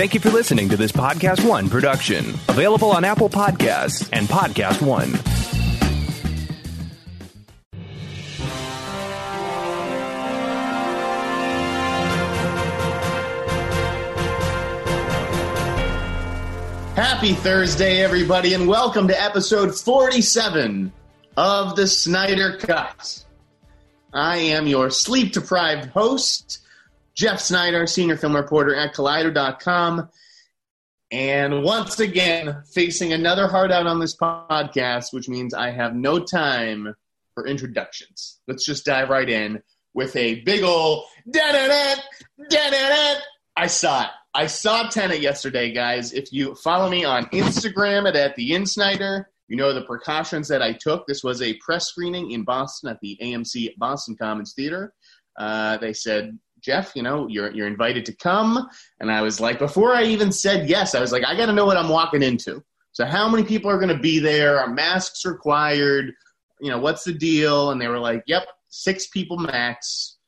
Thank you for listening to this Podcast One production, available on Apple Podcasts and Podcast One. Happy Thursday, everybody, and welcome to episode 47 of the Sneider Cut. I am your sleep deprived host, Jeff Sneider, senior film reporter at Collider.com. And once again, facing another hard out on this podcast, which means I have no time for introductions. Let's just dive right in with a big ol' da da da da da. I saw it. I saw Tenet yesterday, guys. If you follow me on Instagram at, at the InSneider, you know the precautions that I took. This was a press screening in Boston at the AMC Boston Commons Theater. Uh, they said, Jeff, you know, you're you're invited to come. And I was like, before I even said yes, I was like, I got to know what I'm walking into. So how many people are going to be there? Are masks required? You know, what's the deal? And they were like, Yep, six people max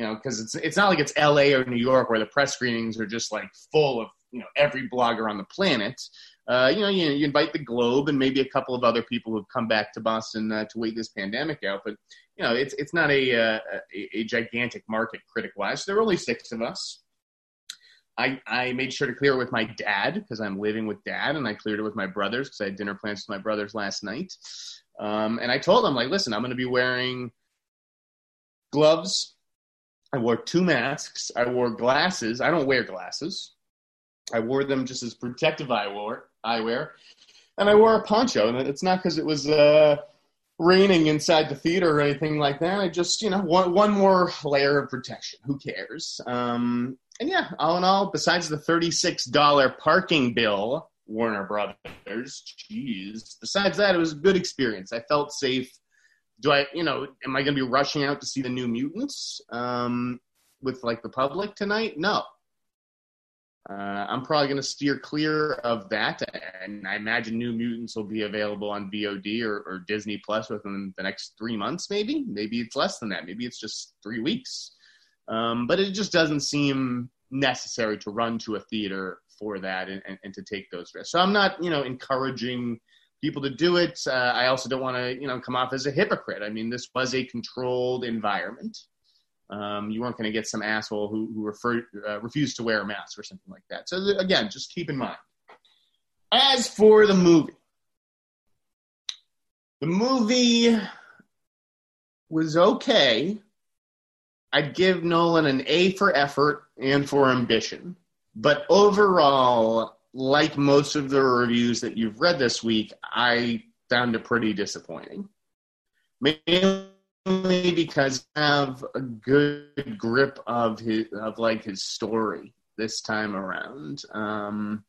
you know, because it's it's not like it's L.A. or New York where the press screenings are just like full of you know every blogger on the planet. Uh, you know, you, you invite the Globe and maybe a couple of other people who've come back to Boston uh, to wait this pandemic out, but you know, it's it's not a uh, a, a, gigantic market critic wise. There are only six of us. I, I made sure to clear it with my dad because I'm living with dad, and I cleared it with my brothers because I had dinner plans with my brothers last night. Um, and I told them, like, listen, I'm going to be wearing gloves, I wore two masks. I wore glasses. I don't wear glasses. I wore them just as protective eyewear. eyewear. And I wore a poncho. And it's not because it was uh, raining inside the theater or anything like that. I just, you know, one, one more layer of protection. Who cares? Um, and yeah, all in all, besides the $36 parking bill, Warner Brothers, jeez. Besides that, it was a good experience. I felt safe do I, you know, am I going to be rushing out to see the New Mutants um, with like the public tonight? No. Uh, I'm probably going to steer clear of that, and I imagine New Mutants will be available on VOD or, or Disney Plus within the next three months. Maybe, maybe it's less than that. Maybe it's just three weeks. Um, but it just doesn't seem necessary to run to a theater for that and, and, and to take those risks. So I'm not, you know, encouraging people to do it. Uh, I also don't want to, you know, come off as a hypocrite. I mean, this was a controlled environment. Um, you weren't going to get some asshole who, who refer, uh, refused to wear a mask or something like that. So again, just keep in mind. As for the movie, the movie was okay. I'd give Nolan an A for effort and for ambition. But overall, like most of the reviews that you've read this week, I found it pretty disappointing. Because I have a good grip of his of like his story this time around. Um,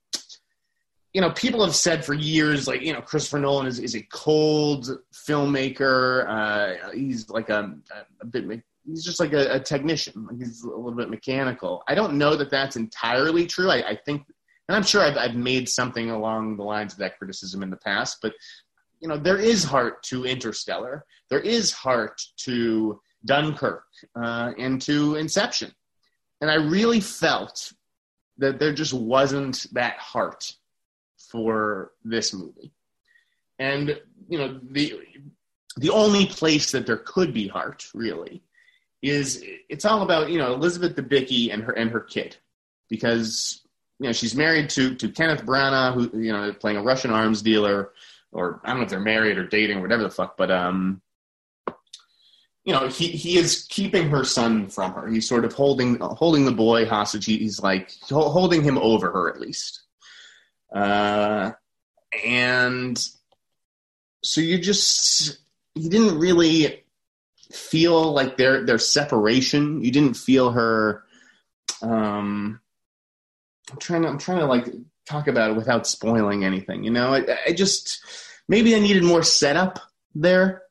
you know, people have said for years, like, you know, Christopher Nolan is, is a cold filmmaker. Uh, he's like a, a bit, he's just like a, a, technician. He's a little bit mechanical. I don't know that that's entirely true. I, I think and I'm sure I've, I've made something along the lines of that criticism in the past, but you know, there is heart to Interstellar. There is heart to Dunkirk uh, and to Inception. And I really felt that there just wasn't that heart for this movie. And, you know, the, the only place that there could be heart, really, is it's all about, you know, Elizabeth Debicki and her, and her kid. Because you know, she's married to to Kenneth Branagh, who you know, playing a Russian arms dealer, or I don't know if they're married or dating or whatever the fuck, but um, you know, he he is keeping her son from her. He's sort of holding holding the boy hostage. he's like holding him over her at least. Uh, and so you just you didn't really feel like their their separation. You didn't feel her um I'm trying to I'm trying to like talk about it without spoiling anything. You know, I, I just maybe I needed more setup there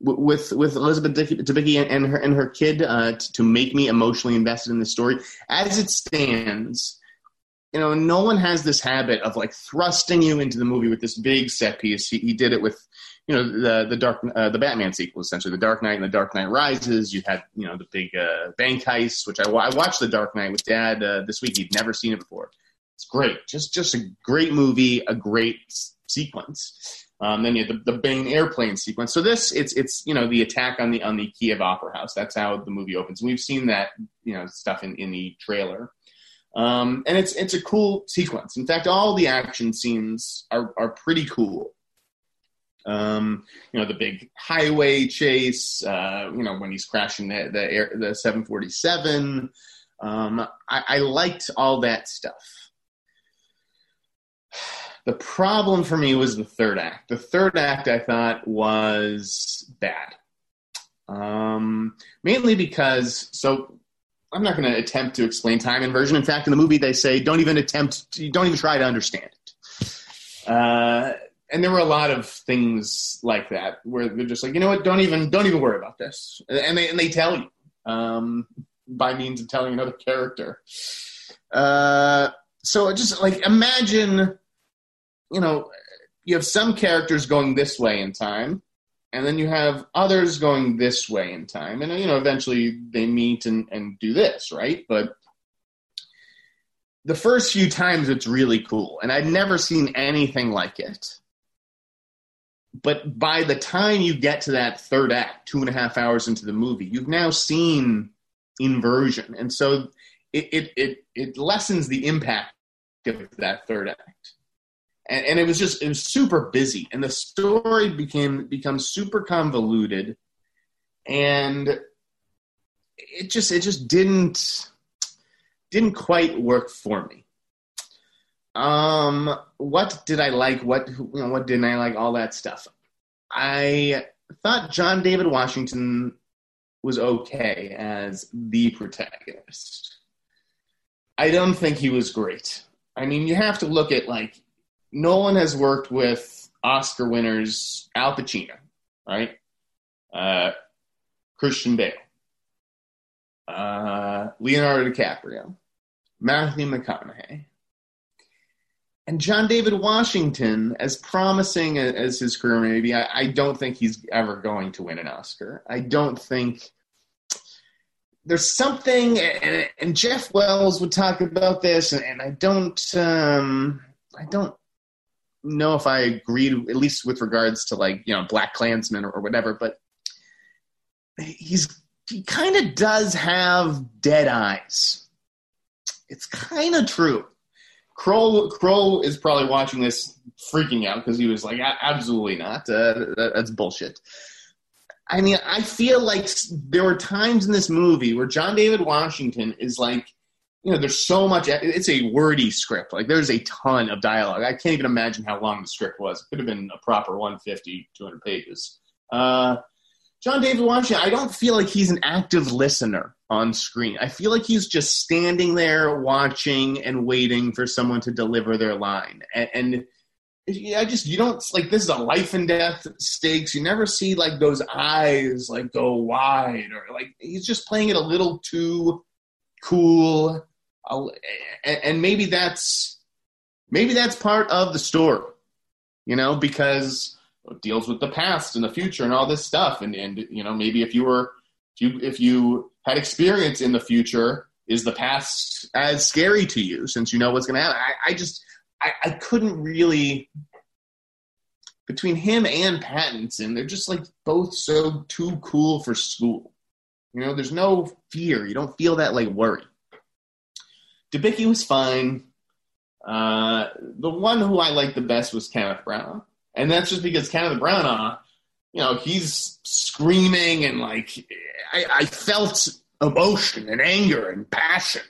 with with Elizabeth Debicki and her and her kid uh, to, to make me emotionally invested in the story. As it stands, you know, Nolan has this habit of like thrusting you into the movie with this big set piece. He, he did it with you know the the dark uh, the Batman sequel essentially the Dark Knight and the Dark Knight Rises. You had you know the big uh, bank heist, which I, I watched the Dark Knight with Dad uh, this week. He'd never seen it before. It's great. Just just a great movie, a great sequence. Um, then you have the, the Bane airplane sequence. So this, it's it's you know the attack on the on the Kiev Opera House. That's how the movie opens. We've seen that you know stuff in, in the trailer, um, and it's it's a cool sequence. In fact, all the action scenes are are pretty cool. Um, you know the big highway chase. Uh, you know when he's crashing the the, air, the 747. Um, I, I liked all that stuff. The problem for me was the third act. The third act I thought was bad. Um, mainly because, so I'm not going to attempt to explain time inversion. In fact, in the movie, they say don't even attempt, to, don't even try to understand it. Uh, and there were a lot of things like that where they're just like, you know what, don't even, don't even worry about this. And they, and they tell you um, by means of telling another character. Uh, so just like imagine you know, you have some characters going this way in time, and then you have others going this way in time, and you know, eventually they meet and, and do this, right? But the first few times it's really cool, and I'd never seen anything like it. But by the time you get to that third act, two and a half hours into the movie, you've now seen inversion, and so it it it, it lessens the impact of that third act and, and it was just it was super busy, and the story became becomes super convoluted, and it just it just didn't didn't quite work for me. Um, what did I like? What you know? What didn't I like? All that stuff. I thought John David Washington was okay as the protagonist. I don't think he was great. I mean, you have to look at like Nolan has worked with Oscar winners Al Pacino, right? Uh, Christian Bale, uh, Leonardo DiCaprio, Matthew McConaughey, and John David Washington, as promising as his career may be, I, I, don't think he's ever going to win an Oscar. I don't think there's something, and, and Jeff Wells would talk about this, and, and I don't, um, I don't know if I agreed, at least with regards to like you know Black Klansman or, or whatever, but he's he kind of does have dead eyes. It's kind of true. Kroll Kroll is probably watching this freaking out because he was like, absolutely not. Uh, that's bullshit. I mean, I feel like there were times in this movie where John David Washington is like you know, there's so much. It's a wordy script. Like there's a ton of dialogue. I can't even imagine how long the script was. It could have been a proper 150, 200 pages. Uh, John David Washington, I don't feel like he's an active listener on screen. I feel like he's just standing there watching and waiting for someone to deliver their line. And, and I just you don't like this is a life and death stakes. You never see like those eyes like go wide or like he's just playing it a little too cool I'll, and maybe that's maybe that's part of the story, you know, because it deals with the past and the future and all this stuff. And and you know, maybe if you were if you if you had experience in the future, is the past as scary to you since you know what's going to happen? I, I just I, I couldn't really between him and Pattinson, they're just like both so too cool for school. You know, there's no fear. You don't feel that like worry. Debicki was fine. Uh, the one who I liked the best was Kenneth Branagh, and that's just because Kenneth Branagh, you know, he's screaming and like I, I felt emotion and anger and passion.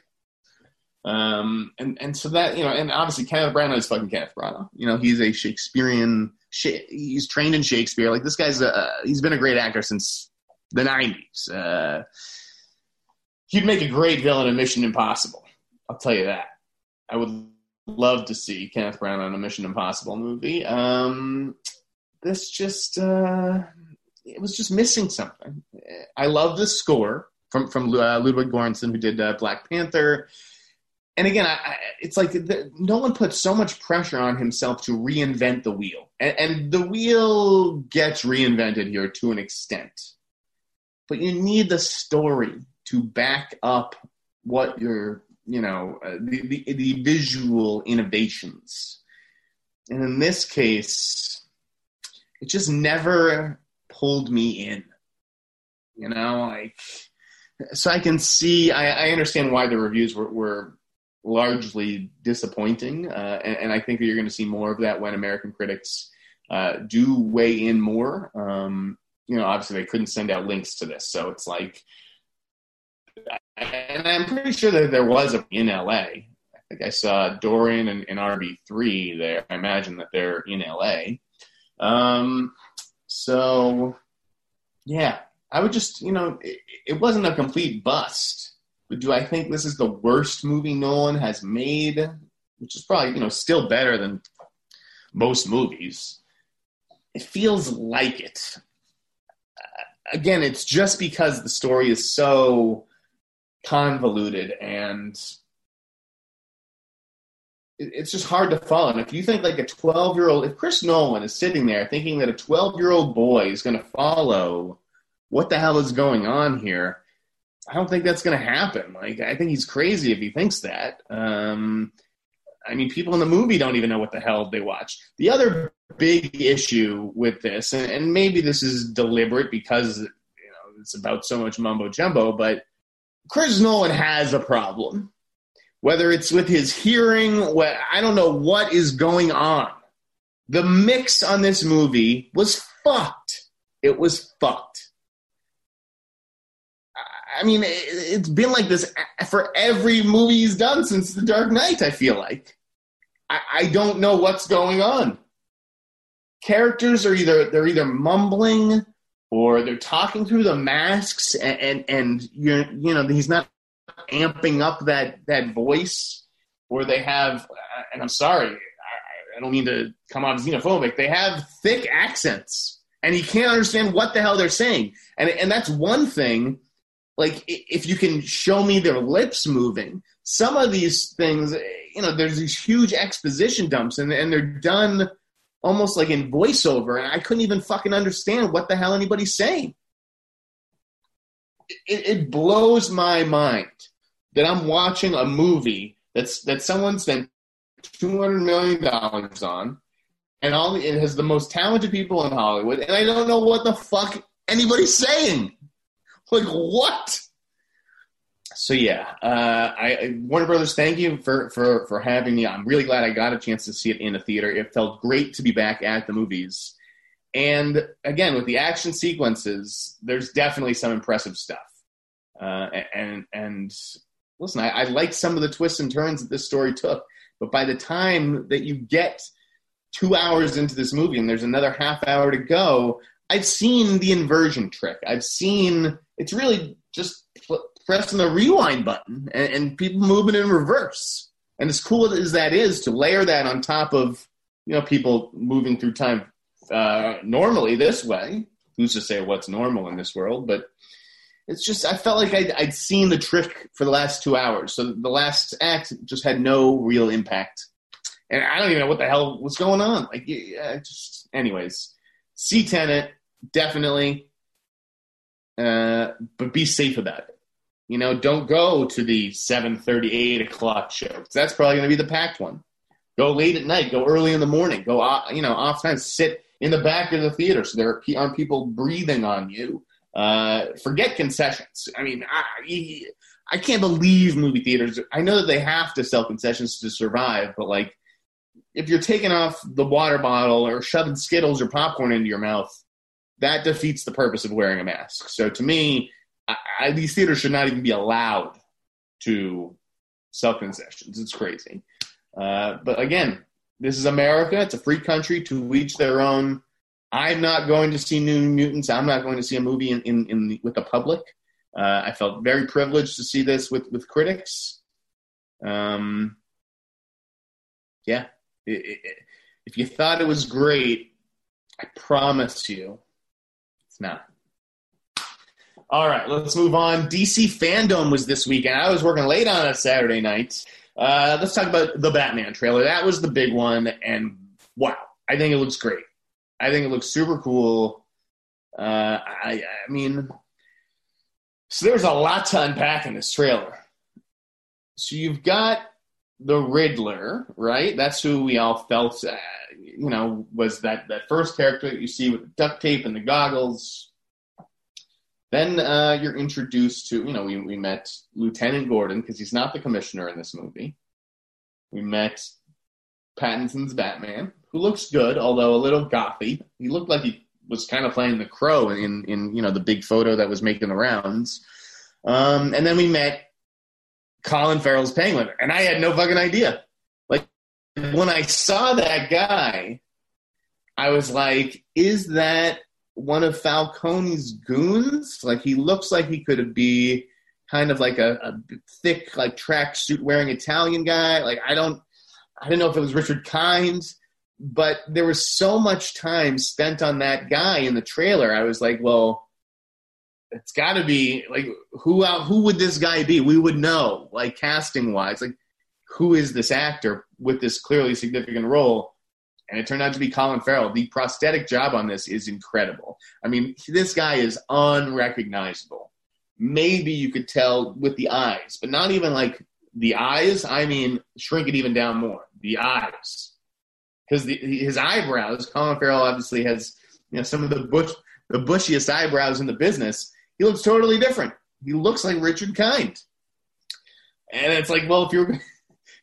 Um, and and so that you know, and obviously Kenneth Branagh is fucking Kenneth Branagh. You know, he's a Shakespearean. He's trained in Shakespeare. Like this guy's a, he's been a great actor since the '90s. Uh, he'd make a great villain in Mission Impossible. I'll tell you that. I would love to see Kenneth Branagh on a Mission Impossible movie. Um, this just uh, it was just missing something. I love the score from from uh, Ludwig Göransson, who did uh, Black Panther. And again, I, I, it's like the, Nolan puts so much pressure on himself to reinvent the wheel, and, and the wheel gets reinvented here to an extent. But you need the story to back up what you're you know, uh, the, the, the visual innovations. And in this case, it just never pulled me in. You know, like, so I can see, I, I understand why the reviews were, were largely disappointing. Uh, and, and, I think that you're going to see more of that when American critics uh, do weigh in more. Um, you know, obviously they couldn't send out links to this. So it's like, and I'm pretty sure that there was a, in LA. I think I saw Dorian and, and RB3 there. I imagine that they're in LA. Um, so, yeah, I would just, you know, it, it wasn't a complete bust. But do I think this is the worst movie Nolan has made? Which is probably, you know, still better than most movies. It feels like it. Uh, again, it's just because the story is so convoluted and it's just hard to follow. And if you think like a 12 year old, if Chris Nolan is sitting there thinking that a 12 year old boy is going to follow what the hell is going on here, I don't think that's going to happen. Like, I think he's crazy if he thinks that. Um, I mean, people in the movie don't even know what the hell they watch. The other big issue with this, and, and maybe this is deliberate because you know it's about so much mumbo jumbo, but Chris Nolan has a problem. Whether it's with his hearing, what I don't know what is going on. The mix on this movie was fucked. It was fucked. I mean, it's been like this for every movie he's done since The Dark Knight, I feel like. I don't know what's going on. Characters are either they're either mumbling or they're talking through the masks and and, and you you know he's not amping up that that voice or they have and I'm sorry I, I don't mean to come off xenophobic they have thick accents and he can't understand what the hell they're saying. And and that's one thing like if you can show me their lips moving some of these things you know there's these huge exposition dumps and, and they're done almost like in voiceover, and I couldn't even fucking understand what the hell anybody's saying. It, it blows my mind that I'm watching a movie that's that someone spent two hundred million dollars on, and all it has the most talented people in Hollywood, and I don't know what the fuck anybody's saying. Like what? So yeah, uh, I, Warner Brothers, thank you for, for for having me. I'm really glad I got a chance to see it in a theater. It felt great to be back at the movies. And again, with the action sequences, there's definitely some impressive stuff. Uh, and and listen, I, I like some of the twists and turns that this story took, but by the time that you get two hours into this movie and there's another half hour to go, I've seen the inversion trick. I've seen it's really just pressing the rewind button and, and people moving in reverse. And as cool as that is to layer that on top of you know people moving through time uh, normally this way. Who's to say what's normal in this world? But it's just I felt like I'd, I'd seen the trick for the last two hours. So the last act just had no real impact, and I don't even know what the hell was going on. Like, yeah, just anyways, see Tenet definitely, uh, but be safe about it. You know, don't go to the 7.30, 8 o'clock show. That's probably going to be the packed one. Go late at night. Go early in the morning. Go, you know, off time. Sit in the back of the theater so there aren't people breathing on you. Uh, forget concessions. I mean, I, I can't believe movie theaters. I know that they have to sell concessions to survive, but like, if you're taking off the water bottle or shoving Skittles or popcorn into your mouth, that defeats the purpose of wearing a mask. So to me, I, these theaters should not even be allowed to sell concessions. It's crazy. Uh, but again, this is America. It's a free country to each their own. I'm not going to see New Mutants. I'm not going to see a movie in, in, in the, with the public. Uh, I felt very privileged to see this with, with critics. Um, yeah. It, it, if you thought it was great, I promise you, it's not. All right, let's move on. DC Fandom was this weekend. I was working late on a Saturday night. Uh, let's talk about the Batman trailer. That was the big one, and wow, I think it looks great. I think it looks super cool. Uh, I, I mean, so there's a lot to unpack in this trailer. so you've got the Riddler, right? That's who we all felt, uh, you know, was that that first character that you see with the duct tape and the goggles. Then uh, you're introduced to, you know, we, we met Lieutenant Gordon because he's not the commissioner in this movie. We met Pattinson's Batman, who looks good, although a little gothy. He looked like he was kind of playing the crow in, in you know the big photo that was making the rounds. Um, and then we met Colin Farrell's Penguin, and I had no fucking idea. Like when I saw that guy, I was like, "Is that one of Falcone's goons? Like he looks like he could be kind of like a, a thick, like tracksuit wearing Italian guy. Like I don't, I don't know if it was Richard Kind, but there was so much time spent on that guy in the trailer. I was like, well, it's got to be like who uh, who would this guy be? We would know, like casting wise, like who is this actor with this clearly significant role? And it turned out to be Colin Farrell. The prosthetic job on this is incredible. I mean, this guy is unrecognizable. Maybe you could tell with the eyes, but not even like the eyes. I mean, shrink it even down more. The eyes, because his eyebrows. Colin Farrell obviously has you know some of the bush, the bushiest eyebrows in the business. He looks totally different. He looks like Richard Kind, and it's like, well, if you're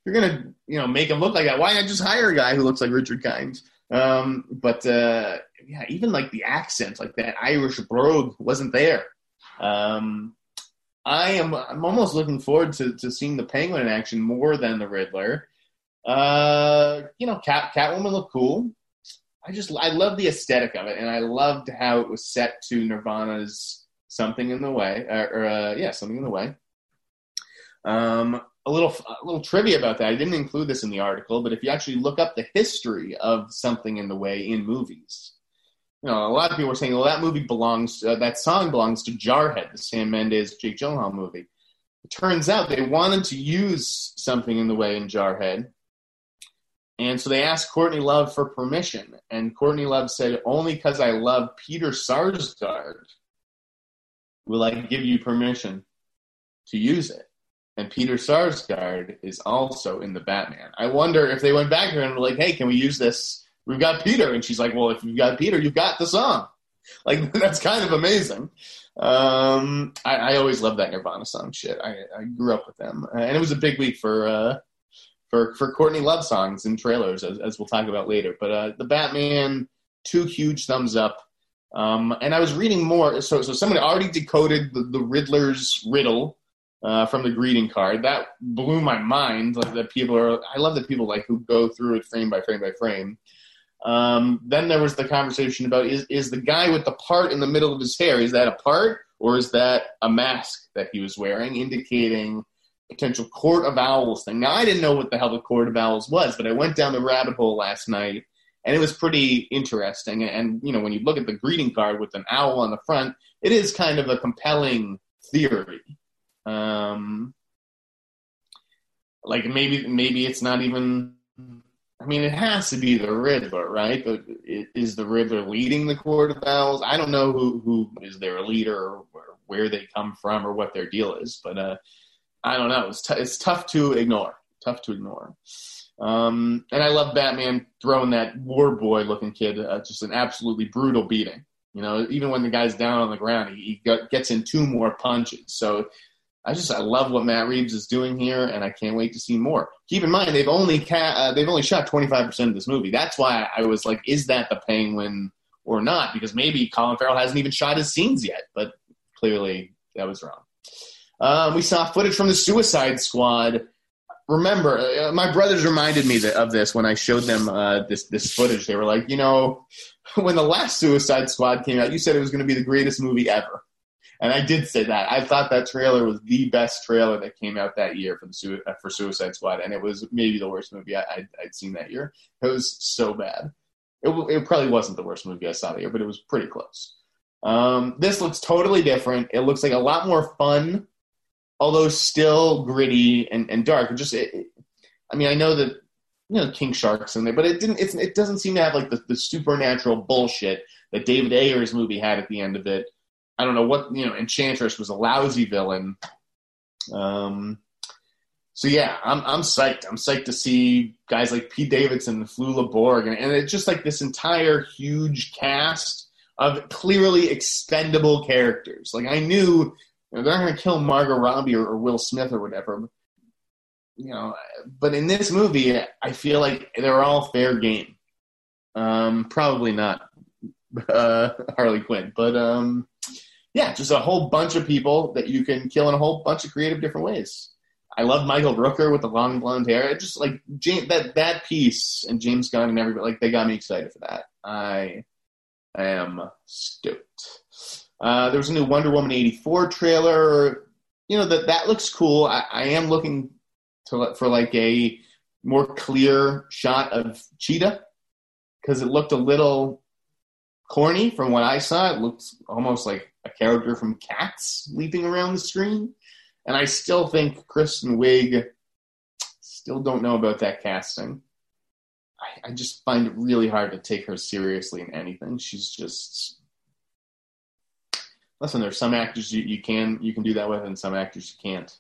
you're gonna you know make him look like that, why not just hire a guy who looks like Richard Kind? Um, but uh, yeah, even like the accent, like that Irish brogue, wasn't there. Um, I am I'm almost looking forward to, to seeing the Penguin in action more than the Riddler. Uh, you know, Cat Catwoman looked cool. I just I love the aesthetic of it, and I loved how it was set to Nirvana's "Something in the Way," or, or uh, yeah, "Something in the Way." Um, a little a little trivia about that. I didn't include this in the article, but if you actually look up the history of something in the way in movies, you know, a lot of people were saying, "Well, that movie belongs, uh, that song belongs to Jarhead, the Sam Mendes Jake Gyllenhaal movie." It turns out they wanted to use something in the way in Jarhead, and so they asked Courtney Love for permission, and Courtney Love said, "Only because I love Peter Sarsgaard will I give you permission to use it." And Peter Sarsgaard is also in the Batman. I wonder if they went back to her and were like, "Hey, can we use this? We've got Peter," and she's like, "Well, if you've got Peter, you've got the song." Like that's kind of amazing. Um, I, I, always loved that Nirvana song. Shit, I, I, grew up with them, and it was a big week for uh, for for Courtney Love songs and trailers, as, as we'll talk about later. But uh, the Batman, two huge thumbs up. Um, and I was reading more. So, so someone already decoded the, the Riddler's riddle uh, from the greeting card. That blew my mind. Like that people are. I love that people like who go through it frame by frame by frame. Um, then there was the conversation about is is the guy with the part in the middle of his hair is that a part or is that a mask that he was wearing, indicating potential court of owls thing. Now I didn't know what the hell the court of owls was, but I went down the rabbit hole last night and it was pretty interesting. And you know, when you look at the greeting card with an owl on the front, it is kind of a compelling theory. Um, like maybe maybe it's not even. I mean, it has to be the Riddler, right? But is the Riddler leading the Court of Owls? I don't know who who is their leader or where they come from or what their deal is, but uh, I don't know. It's t- it's tough to ignore. Tough to ignore. Um, and I love Batman throwing that war boy looking kid uh, just an absolutely brutal beating. You know, even when the guy's down on the ground, he, he gets in two more punches. So I just I love what Matt Reeves is doing here, and I can't wait to see more. Keep in mind they've only ca- uh, they've only shot twenty five percent of this movie. That's why I was like, is that the Penguin or not? Because maybe Colin Farrell hasn't even shot his scenes yet, but clearly that was wrong. Um, we saw footage from the Suicide Squad. Remember, uh, my brothers reminded me that, of this when I showed them uh, this this footage. They were like, you know, when the last Suicide Squad came out, you said it was going to be the greatest movie ever. And I did say that. I thought that trailer was the best trailer that came out that year for the uh, for Suicide Squad, and it was maybe the worst movie I, would seen that year. It was so bad. It, it, probably wasn't the worst movie I saw that year, but it was pretty close. Um, this looks totally different. It looks like a lot more fun, although still gritty and, and dark. It just, it, it, I mean, I know that you know King Shark's in there, but it didn't. it doesn't seem to have like the, the supernatural bullshit that David Ayer's movie had at the end of it I don't know what you know. Enchantress was a lousy villain. Um, so yeah, I'm I'm psyched. I'm psyched to see guys like Pete Davidson and Flula Borg, and, and it's just like this entire huge cast of clearly expendable characters. Like I knew you know, they're not going to kill Margot Robbie or, or, Will Smith or whatever. You know, but in this movie, I feel like they're all fair game. Um, probably not uh, Harley Quinn, but um, yeah, just a whole bunch of people that you can kill in a whole bunch of creative different ways. I love Michael Rooker with the long blonde hair. It just like James, that that piece and James Gunn and everybody like they got me excited for that. I am stoked. Uh, there was a new Wonder Woman eighty four trailer. You know that that looks cool. I, I am looking to for like a more clear shot of Cheetah because it looked a little corny from what I saw. It looked almost like character from Cats leaping around the screen. And I still think Kristen Wiig, still don't know about that casting. I, I just find it really hard to take her seriously in anything. She's just listen. There's some actors you, you can you can do that with, and some actors you can't.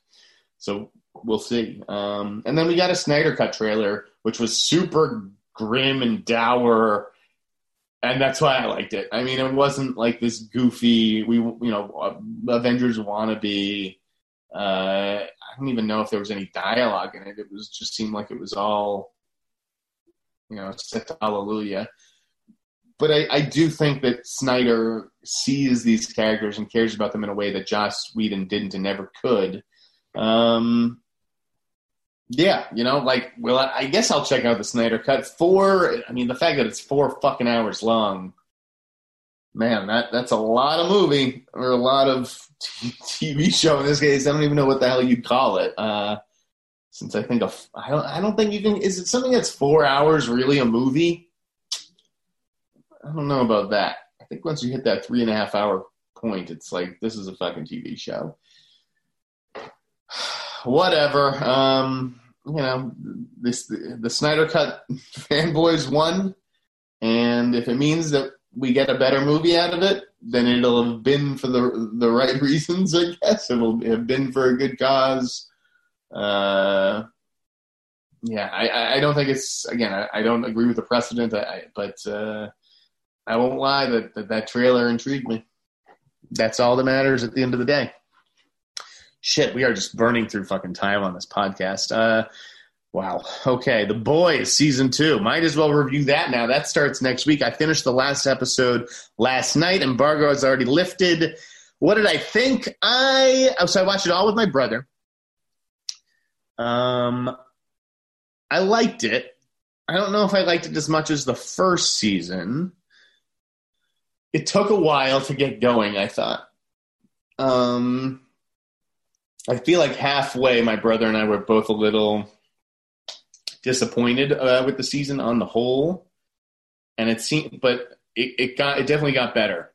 So we'll see. Um, and then we got a Snyder Cut trailer, which was super grim and dour, and that's why I liked it. I mean, it wasn't like this goofy, we you know, Avengers wannabe uh, I don't even know if there was any dialogue in it. It was just seemed like it was all, you know, set to hallelujah. But I, I do think that Snyder sees these characters and cares about them in a way that Joss Whedon didn't and never could. Um, yeah, you know, like, well, I guess I'll check out the Snyder Cut. Four, I mean, the fact that it's four fucking hours long man, that that's a lot of movie or a lot of TV show in this case. I don't even know what the hell you'd call it. Uh, since I think of, I don't, I don't think you can. Is it something that's four hours really a movie? I don't know about that. I think once you hit that three and a half hour point, it's like this is a fucking TV show. Whatever. Um, you know, this the, the Snyder Cut fanboys won, and if it means that we get a better movie out of it, then it'll have been for the the right reasons, I guess. It'll have been for a good cause. Uh, yeah, I, I don't think it's again. I, I don't agree with the precedent, I, but uh, I won't lie that, that that trailer intrigued me. That's all that matters at the end of the day. Shit, we are just burning through fucking time on this podcast. Uh, Wow. Okay. The Boys season two. Might as well review that now. That starts next week. I finished the last episode last night. Embargo is already lifted. What did I think? I oh, so I watched it all with my brother. Um, I liked it. I don't know if I liked it as much as the first season. It took a while to get going. I thought. Um, I feel like halfway, my brother and I were both a little disappointed uh, with the season on the whole, and it seemed, but it, it got it definitely got better.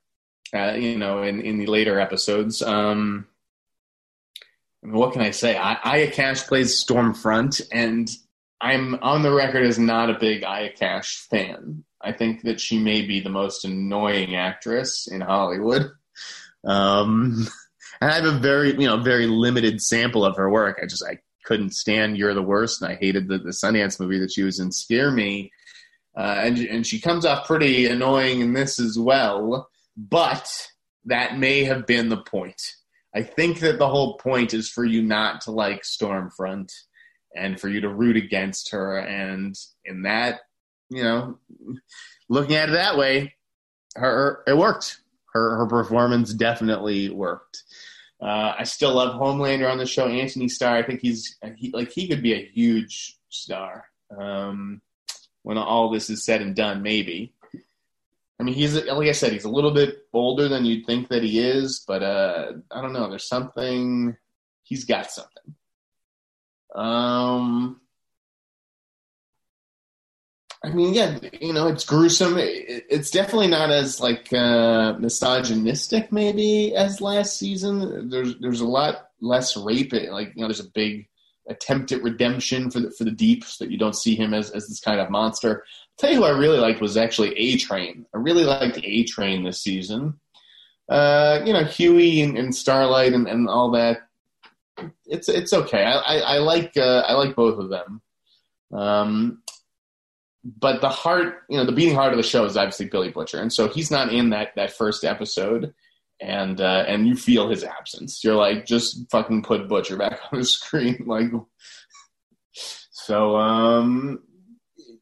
Uh, you know, in in the later episodes. Um, I mean, what can I say? Aya Cash plays Stormfront, and I'm on the record as not a big Aya Cash fan. I think that she may be the most annoying actress in Hollywood. Um, and I have a very, you know, very limited sample of her work. I just, I couldn't stand You're the Worst, and I hated the, the Sundance movie that she was in, Scare Me. Uh, and, and she comes off pretty annoying in this as well, but that may have been the point. I think that the whole point is for you not to like Stormfront and for you to root against her. And in that, you know, looking at it that way, her it worked. Her her performance definitely worked. Uh, I still love Homelander on the show. Antony Starr, I think he's he, like he could be a huge star um, when all this is said and done. Maybe. I mean, he's like I said, he's a little bit older than you'd think that he is, but uh, I don't know. There's something. He's got something. Um, I mean, yeah, you know, it's gruesome. It's definitely not as like uh, misogynistic, maybe as last season. There's there's a lot less rape. Like you know, there's a big attempt at redemption for the for the deep, so that you don't see him as as this kind of monster. I'll tell you who I really liked was actually A Train. I really liked A Train this season. Uh, you know, Hughie and, and Starlight and, and all that it's it's okay. I I, I like uh, I like both of them. Um, but the heart, you know, the beating heart of the show is obviously Billy Butcher, and so he's not in that that first episode, and uh, and you feel his absence. You're like, just fucking put Butcher back on the screen, like. So, um,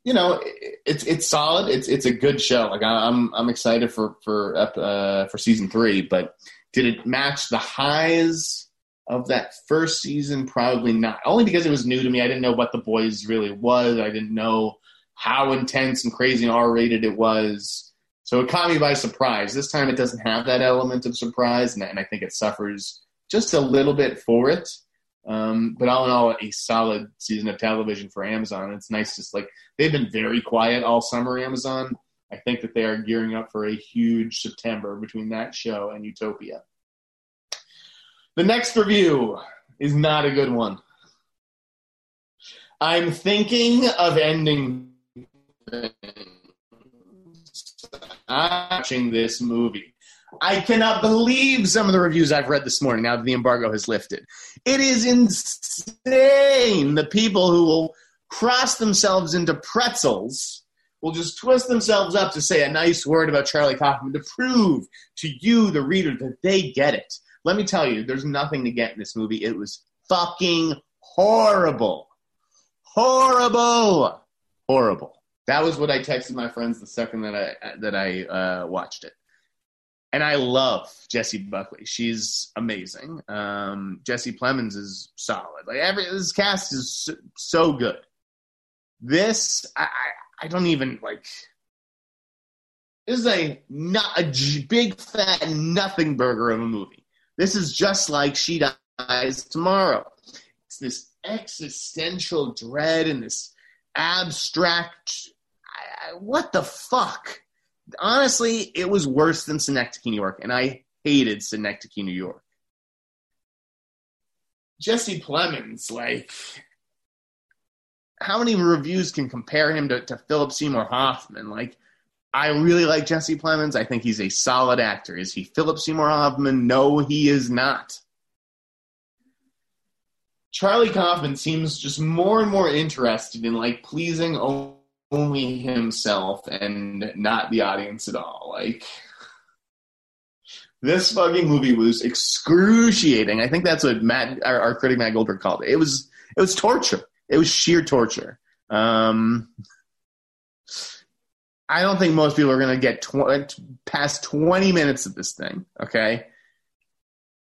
you know, it's it's solid. It's it's a good show. Like I'm I'm excited for for uh, for season three, but did it match the highs of that first season? Probably not. Only because it was new to me. I didn't know what the boys really was. I didn't know how intense and crazy and R rated it was. So it caught me by surprise. This time it doesn't have that element of surprise, and, and I think it suffers just a little bit for it. Um, but all in all, a solid season of television for Amazon. It's nice, just like they've been very quiet all summer. Amazon. I think that they are gearing up for a huge September between that show and Utopia. The next review is not a good one. I'm thinking of ending watching this movie. I cannot believe some of the reviews I've read this morning now that the embargo has lifted. It is insane. The people who will cross themselves into pretzels will just twist themselves up to say a nice word about Charlie Kaufman to prove to you, the reader, that they get it. Let me tell you, there's nothing to get in this movie. It was fucking horrible. Horrible. Horrible. That was what I texted my friends the second that I that I uh, watched it and I love Jessie Buckley. She's amazing. Um, Jesse Plemons is solid. Like every this cast is so, so good. This I, I, I don't even like. This is a not a big fat nothing burger of a movie. This is just like She Dies Tomorrow. It's this existential dread and this abstract. I, what the fuck? honestly, it was worse than Synecdoche, New York, and I hated Synecdoche, New York. Jesse Plemons, like, how many reviews can compare him to, to Philip Seymour Hoffman? Like, I really like Jesse Plemons. I think he's a solid actor. Is he Philip Seymour Hoffman? No, he is not. Charlie Kaufman seems just more and more interested in like pleasing only himself and not the audience at all. Like this fucking movie was excruciating. I think that's what Matt, our, our critic Matt Goldberg called it. It was it was torture. It was sheer torture. Um, I don't think most people are going to get tw- past 20 minutes of this thing, okay?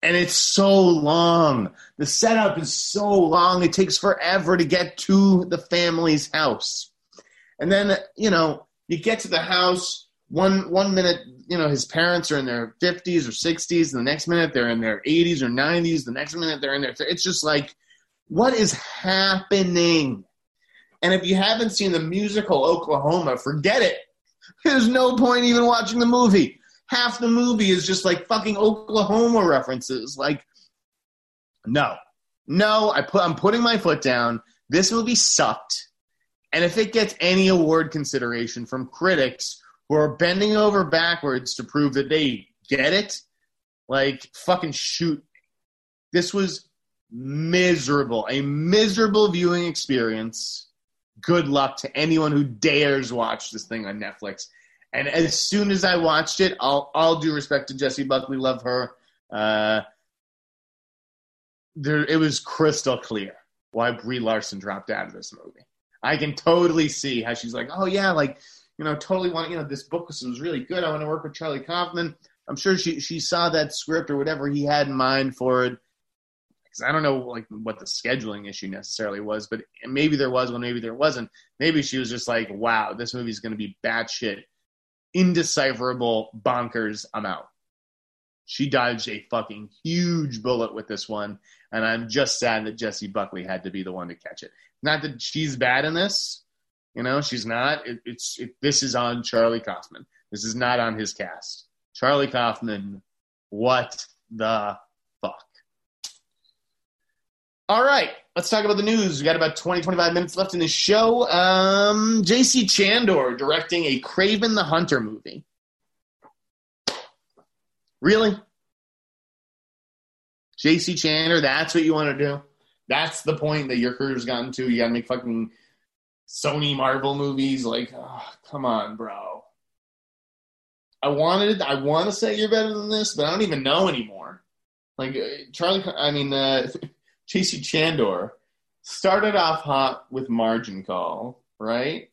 And it's so long. The setup is so long. It takes forever to get to the family's house. And then, you know, you get to the house, one one minute, you know, his parents are in their 50s or 60s, and the next minute they're in their 80s or 90s, the next minute they're in their it's just like what is happening? And if you haven't seen the musical Oklahoma, forget it. There's no point even watching the movie. Half the movie is just like fucking Oklahoma references. Like, no, no, I put I'm putting my foot down. This movie sucked. And if it gets any award consideration from critics who are bending over backwards to prove that they get it, like fucking shoot. This was miserable, a miserable viewing experience. Good luck to anyone who dares watch this thing on Netflix. And as soon as I watched it, all all due respect to Jessie Buckley, love her. Uh, there, it was crystal clear why Brie Larson dropped out of this movie. I can totally see how she's like, oh yeah, like you know, totally want you know this book was, really good. I want to work with Charlie Kaufman. I'm sure she she saw that script or whatever he had in mind for it. Because I don't know like what the scheduling issue necessarily was, but maybe there was one, maybe there wasn't. Maybe she was just like, wow, this movie's going to be batshit, indecipherable, bonkers. I'm out. She dodged a fucking huge bullet with this one, and I'm just sad that Jessie Buckley had to be the one to catch it. Not that she's bad in this, you know, she's not. It, it's it, this is on Charlie Kaufman. This is not on his cast. Charlie Kaufman, what the fuck? All right, let's talk about the news. We got about 20, 25 minutes left in the show. Um, J.C. Chandor directing a Kraven the Hunter movie. Really? JC Chandor, that's what you want to do? That's the point that your career's gotten to. You got to make fucking Sony Marvel movies. Like, oh, come on, bro. I wanted, I want to say you're better than this, but I don't even know anymore. Like uh, Charlie, I mean, uh, JC Chandor started off hot with Margin Call, right?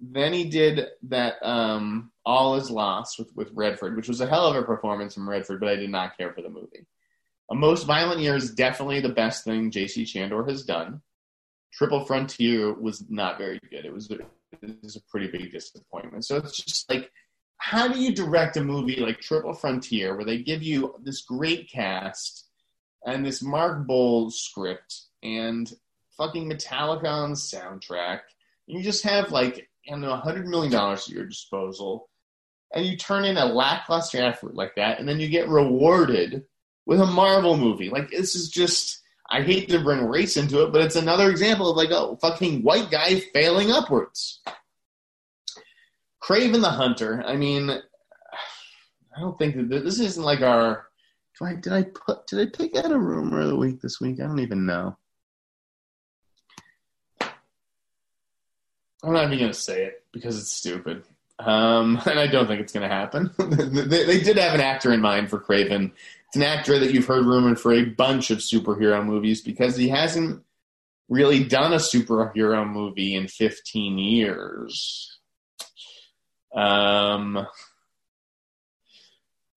Then he did that um, All Is Lost with, with Redford, which was a hell of a performance from Redford, but I did not care for the movie. A Most Violent Year is definitely the best thing J.C. Chandor has done. Triple Frontier was not very good. It was, it was a pretty big disappointment. So it's just like, how do you direct a movie like Triple Frontier where they give you this great cast and this Mark Boal script and fucking Metallica on the soundtrack? You just have like I don't know, hundred million dollars at your disposal, and you turn in a lackluster effort like that, and then you get rewarded with a Marvel movie. Like this is just I hate to bring race into it, but it's another example of like a fucking white guy failing upwards. Kraven the Hunter. I mean, I don't think that this isn't like our. I did I put did I pick out a rumor of the week this week? I don't even know. I'm not even to say it because it's stupid. Um, and I don't think it's to happen. they, they, did have an actor in mind for Kraven. An actor that you've heard rumored for a bunch of superhero movies because he hasn't really done a superhero movie in 15 years. Um,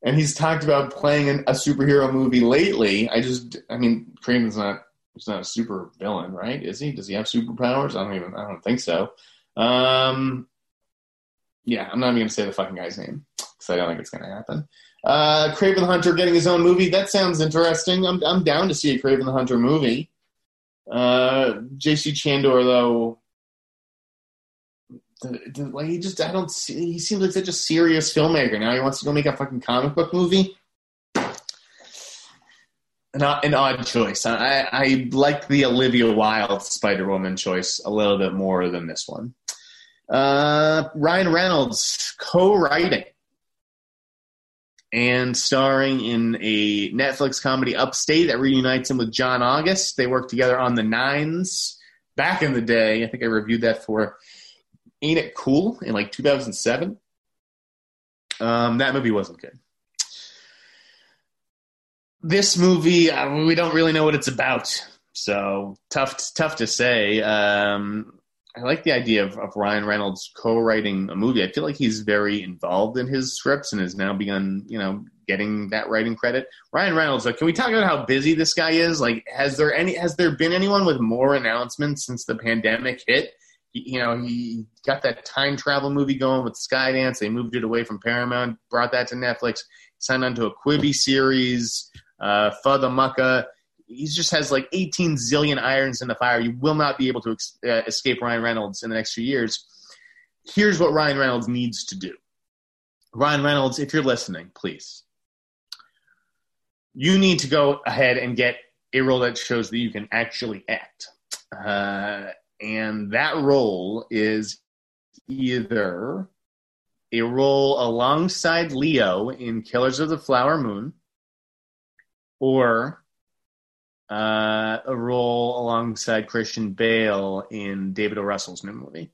and he's talked about playing a superhero movie lately. I just, I mean, Kraven's not he's not a super villain, right? Is he? Does he have superpowers? I don't even. I don't think so. Um, yeah, I'm not even gonna say the fucking guy's name because I don't think it's gonna happen. Uh, Kraven the Hunter getting his own movie. That sounds interesting. I'm I'm down to see a Kraven the Hunter movie. Uh, J.C. Chandor though. The, the, like he just I don't see he seems like such a serious filmmaker now he wants to go make a fucking comic book movie an, an odd choice. I, I like the Olivia Wilde Spider Woman choice a little bit more than this one. Uh, Ryan Reynolds co-writing and starring in a Netflix comedy Upstate that reunites him with John August. They worked together on The Nines back in the day. I think I reviewed that for Ain't It Cool in like 2007. Um, that movie wasn't good this movie, uh, we don't really know what it's about, so tough, tough to say. Um, I like the idea of, of, Ryan Reynolds co-writing a movie. I feel like he's very involved in his scripts and has now begun, you know, getting that writing credit. Ryan Reynolds, like, can we talk about how busy this guy is? Like, has there any, has there been anyone with more announcements since the pandemic hit? You know, he got that time travel movie going with Skydance. They moved it away from Paramount, brought that to Netflix, signed on to a Quibi series uh, Fada Mucka. He just has like 18 zillion irons in the fire. You will not be able to ex- uh, escape Ryan Reynolds in the next few years. Here's what Ryan Reynolds needs to do. Ryan Reynolds, if you're listening, please. You need to go ahead and get a role that shows that you can actually act. Uh, and that role is either a role alongside Leo in Killers of the Flower Moon, or uh, a role alongside Christian Bale in David O. Russell's new movie.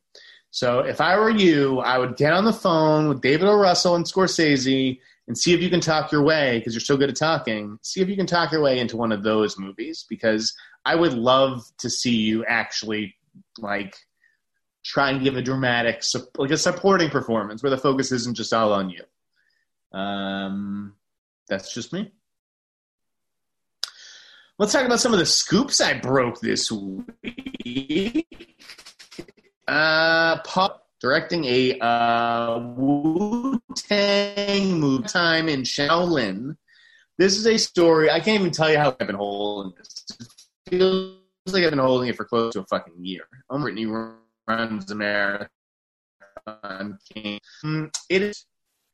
So if I were you, I would get on the phone with David O. Russell and Scorsese and see if you can talk your way, because you're so good at talking, see if you can talk your way into one of those movies, because I would love to see you actually like try and give a dramatic, like a supporting performance where the focus isn't just all on you. Um, that's just me. Let's talk about some of the scoops I broke this week. Uh, Pop directing a uh, Wu Tang movie time in Shaolin. This is a story. I can't even tell you how I've been holding this. It feels like I've been holding it for close to a fucking year. I'm Brittany runs a marathon. Mm, it is.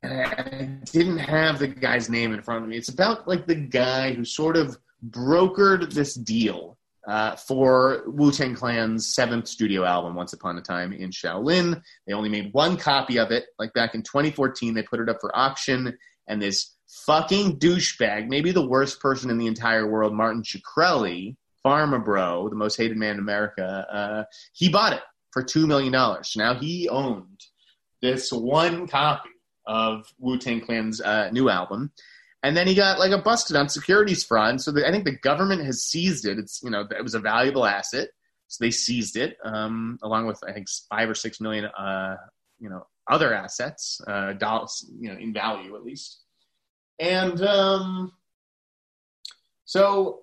I didn't have the guy's name in front of me. It's about like the guy who sort of brokered this deal uh, for Wu Tang Clan's seventh studio album, Once Upon a Time in Shaolin. They only made one copy of it. Like back in 2014, they put it up for auction, and this fucking douchebag, maybe the worst person in the entire world, Martin Shkreli, Pharma Bro, the most hated man in America, uh, he bought it for $2 million. Now he owned this one copy of Wu Tang Clan's uh, new album. And then he got like a busted on securities fraud. So the, I think the government has seized it. It's, you know, it was a valuable asset. So they seized it, um, along with, I think, five or six million, uh, you know, other assets, uh, dollars, you know, in value at least. And um, so,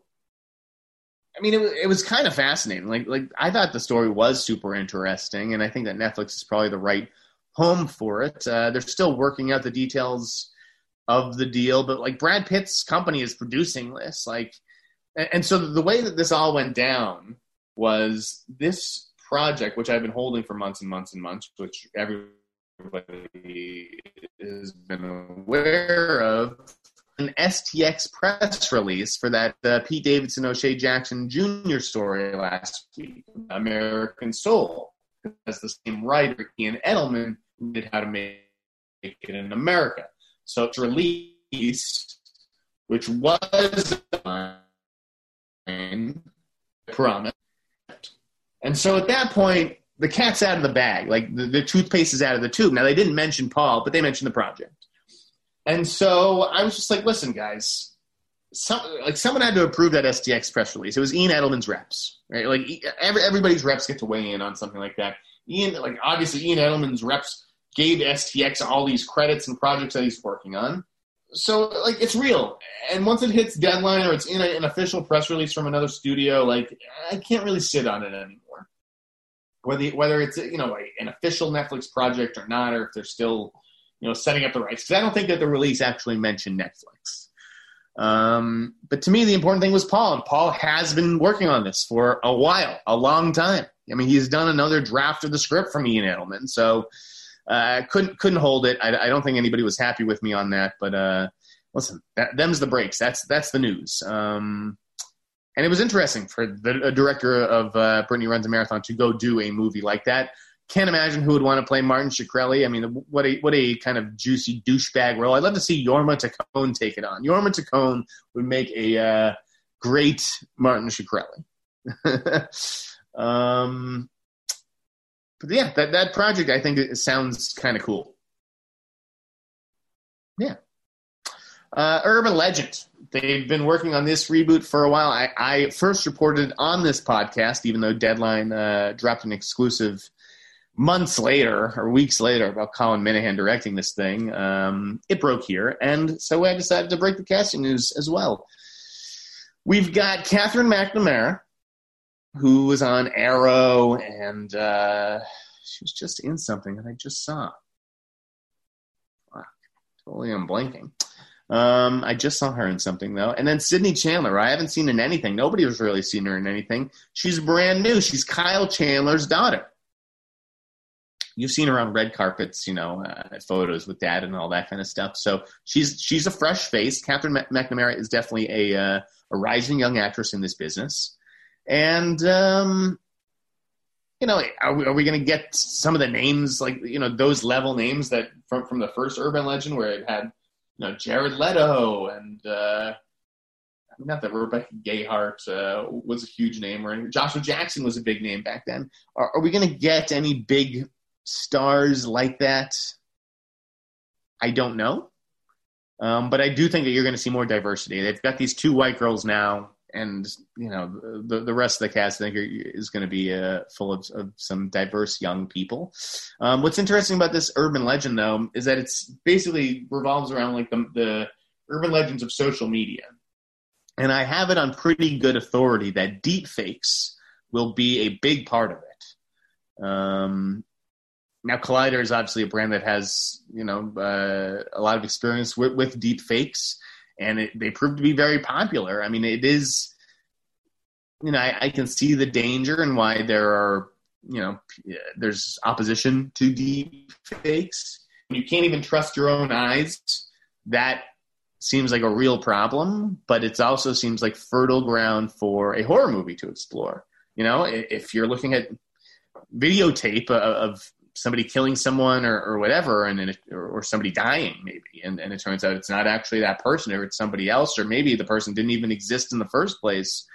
I mean, it, it was kind of fascinating. Like, like I thought the story was super interesting, and I think that Netflix is probably the right home for it. Uh, they're still working out the details of the deal, but like Brad Pitt's company is producing this, like, and, so the way that this all went down was this project, which I've been holding for months and months and months, which everybody has been aware of an STX press release for that uh, Pete Davidson O'Shea Jackson Jr. story last week, American Soul. That's the same writer, Ian Edelman, who did How to Make It in America. So it's released, which was promise. And so at that point, the cat's out of the bag. Like the, the toothpaste is out of the tube. Now they didn't mention Paul, but they mentioned the project. And so I was just like, listen, guys, some, like someone had to approve that STX press release. It was Ian Edelman's reps, right? Like every, everybody's reps get to weigh in on something like that. Ian, like obviously Ian Edelman's reps gave STX all these credits and projects that he's working on. So like it's real, and once it hits deadline or it's in a, an official press release from another studio, like I can't really sit on it anymore whether whether it's you know an official Netflix project or not, or if they're still you know setting up the rights. Because I don't think that the release actually mentioned Netflix. Um, but to me, the important thing was Paul, and Paul has been working on this for a while, a long time. I mean, he's done another draft of the script from Ian Edelman, so uh, couldn't couldn't hold it. I, I, don't think anybody was happy with me on that. But uh, listen, that, them's the breaks. That's that's the news. Um, and it was interesting for the director of uh, Brittany Runs a Marathon to go do a movie like that. Can't imagine who would want to play Martin Shkreli. I mean, what a what a kind of juicy douchebag role. I'd love to see Jorma Taccone take it on. Jorma Taccone would make a uh, great Martin Shkreli. um, but yeah, that that project I think it sounds kind of cool. Yeah. Uh, Urban Legend. They've been working on this reboot for a while. I, I first reported on this podcast, even though Deadline uh, dropped an exclusive months later or weeks later about Colin Minihan directing this thing. Um, it broke here, and so I decided to break the casting news as well. We've got Katherine McNamara, who was on Arrow, and uh, she was just in something that I just saw. Wow, totally I'm blanking. Um, I just saw her in something though, and then Sydney Chandler. I haven't seen in anything. Nobody has really seen her in anything. She's brand new. She's Kyle Chandler's daughter. You've seen her on red carpets, you know, uh, photos with dad and all that kind of stuff. So she's she's a fresh face. Katherine McNamara is definitely a uh, a rising young actress in this business, and um, you know, are we, we going to get some of the names like you know those level names that from from the first Urban Legend where it had you know Jared Leto and uh, not that Rebecca Gayheart uh, was a huge name or anything. Joshua Jackson was a big name back then. Are, are we going to get any big stars like that? I don't know. Um, but I do think that you're going to see more diversity. They've got these two white girls now and you know the the rest of the cast I think is going to be uh, full of, of, some diverse young people. Um, what's interesting about this urban legend though is that it's basically revolves around like the, the urban legends of social media, and I have it on pretty good authority that deep fakes will be a big part of it. Um, now Collider is obviously a brand that has you know uh, a lot of experience with, with deep fakes and it, they proved to be very popular. I mean, it is, you know, I, I can see the danger and why there are, you know, uh, there's opposition to deep fakes. You can't even trust your own eyes. That seems like a real problem, but it also seems like fertile ground for a horror movie to explore. You know, if you're looking at videotape uh, of somebody killing someone or, or whatever, and it, or, or, somebody dying maybe, and, and it turns out it's not actually that person, or it's somebody else, or maybe the person didn't even exist in the first place.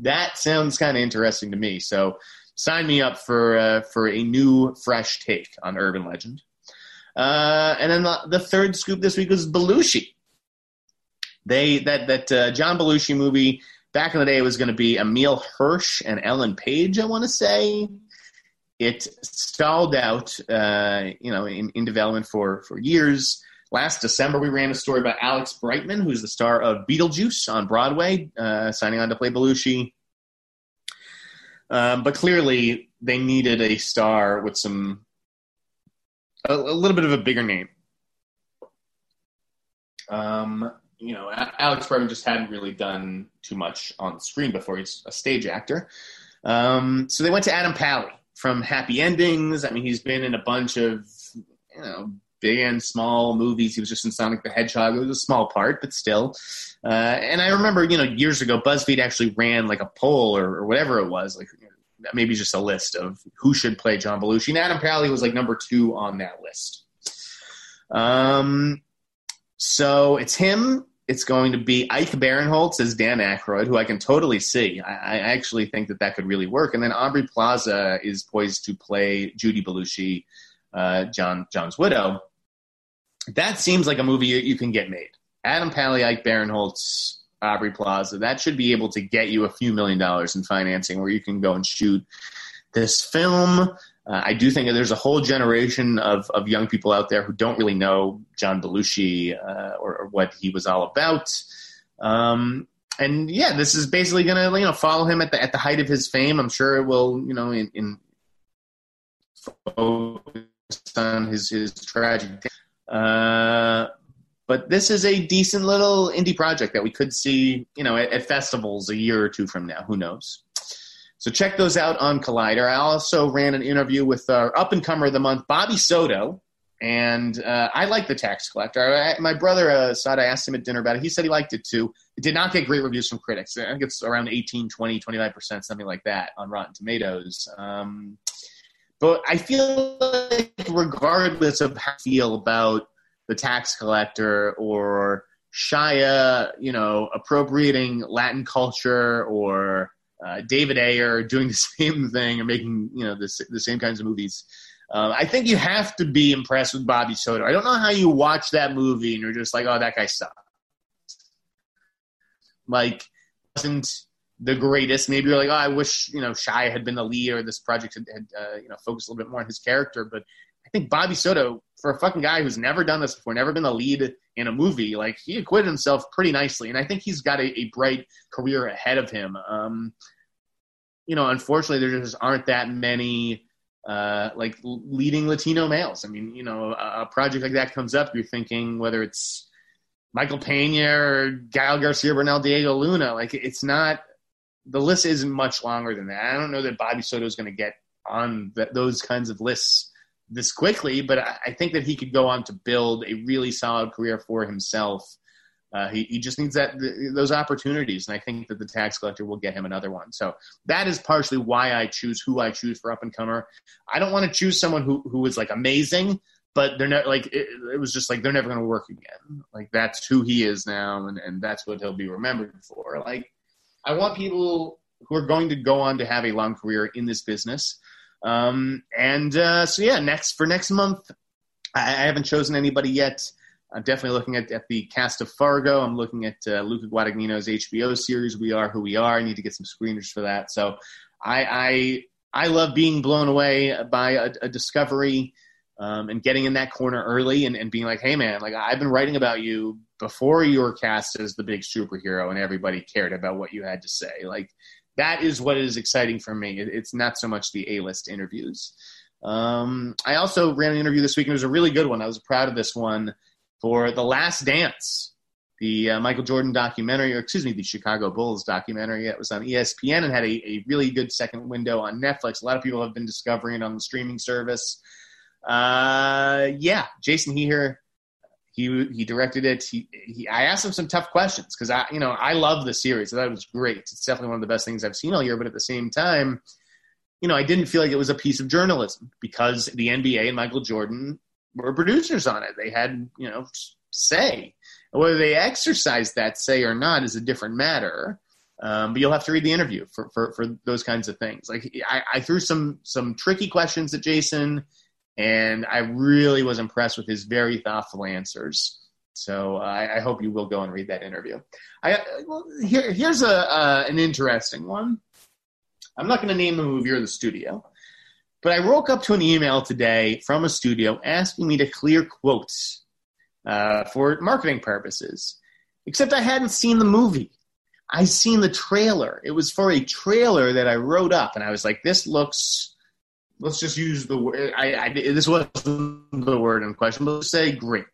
That sounds kind of interesting to me. So sign me up for uh, for a new, fresh take on urban legend. Uh, and then the, the, third scoop this week was Belushi. They that that uh, John Belushi movie back in the day was going to be Emile Hirsch and Ellen Page. I want to say it stalled out, uh, you know, in, in development for for years. Last December, we ran a story about Alex Brightman, who's the star of Beetlejuice on Broadway, uh, signing on to play Belushi. Um, but clearly, they needed a star with some a, a little bit of a bigger name. Um, you know, Alex Brightman just hadn't really done too much on screen before. He's a stage actor. Um, so they went to Adam Pally, from Happy Endings. I mean, he's been in a bunch of you know big and small movies. He was just in Sonic the Hedgehog. It was a small part, but still. Uh, and I remember, you know, years ago, BuzzFeed actually ran like a poll or, or whatever it was, like maybe just a list of who should play John Belushi. And Adam Pally was like number two on that list. Um, so it's him it's going to be Ike Barinholtz as Dan Aykroyd, who I can totally see. I, I, actually think that that could really work. And then Aubrey Plaza is poised to play Judy Belushi, uh, John John's widow. That seems like a movie you, you can get made. Adam Pally, Ike Barinholtz, Aubrey Plaza. That should be able to get you a few million dollars in financing, where you can go and shoot this film. Uh, I do think there's a whole generation of, of young people out there who don't really know John Belushi uh, or, or, what he was all about. Um, and yeah, this is basically going to you know follow him at the at the height of his fame. I'm sure it will you know in, in focus on his his tragic. Uh, but this is a decent little indie project that we could see you know at, at festivals a year or two from now. Who knows? So check those out on Collider. I also ran an interview with our up and comer of the month, Bobby Soto. And uh, I like the tax collector. I, my brother uh, I asked him at dinner about it. He said he liked it too. It did not get great reviews from critics. I think it's around 18, 20, 25%, something like that on Rotten Tomatoes. Um, but I feel like, regardless of how you feel about the tax collector or Shia, you know, appropriating Latin culture or uh, David Ayer doing the same thing or making you know the, the same kinds of movies. Um, I think you have to be impressed with Bobby Soto. I don't know how you watch that movie and you're just like, oh, that guy sucked. Like, wasn't the greatest. Maybe you're like, oh, I wish you know Shia had been the lead or this project had, had uh, you know focused a little bit more on his character. But I think Bobby Soto, for a fucking guy who's never done this before, never been the lead in a movie, like he acquitted himself pretty nicely, and I think he's got a, a bright career ahead of him. Um, you know, unfortunately, there just aren't that many uh, like leading Latino males. I mean, you know, a, a, project like that comes up, you're thinking whether it's Michael Pena or Gael Garcia Bernal, Diego Luna. Like, it's not the list isn't much longer than that. I don't know that Bobby Soto is going to get on those kinds of lists this quickly, but I, I think that he could go on to build a really solid career for himself uh, he, he just needs that those opportunities, and I think that the tax collector will get him another one. So that is partially why I choose who I choose for up and comer. I don't want to choose someone who who is like amazing, but they're not like it, it was just like they're never going to work again. Like that's who he is now, and and that's what he'll be remembered for. Like I want people who are going to go on to have a long career in this business. Um, and uh, so yeah, next for next month, I, I haven't chosen anybody yet. I'm definitely looking at, at the cast of Fargo. I'm looking at uh, Luca Guadagnino's HBO series, We Are Who We Are. I need to get some screeners for that. So I I, I love being blown away by a, a discovery um, and getting in that corner early and, and being like, hey, man, like I've been writing about you before you were cast as the big superhero and everybody cared about what you had to say. Like that is what is exciting for me. It, it's not so much the A-list interviews. Um, I also ran an interview this week and it was a really good one. I was proud of this one for The Last Dance, the uh, Michael Jordan documentary, or excuse me, the Chicago Bulls documentary that was on ESPN and had a, a, really good second window on Netflix. A lot of people have been discovering it on the streaming service. Uh, yeah, Jason Hehir, he he directed it. He, he I asked him some tough questions because I you know I love the series. I thought it was great. It's definitely one of the best things I've seen all year. But at the same time, you know, I didn't feel like it was a piece of journalism because the NBA and Michael Jordan were producers on it. They had, you know, say. Whether they exercise that say or not is a different matter. Um, but you'll have to read the interview for, for, for those kinds of things. Like I, I threw some some tricky questions at Jason, and I really was impressed with his very thoughtful answers. So I, I hope you will go and read that interview. I well, here here's a uh, an interesting one. I'm not going to name the movie or the studio, but I woke up to an email today from a studio asking me to clear quotes uh, for marketing purposes. Except I hadn't seen the movie. I seen the trailer. It was for a trailer that I wrote up, and I was like, "This looks." Let's just use the word. I, I this wasn't the word in question, but let's say great.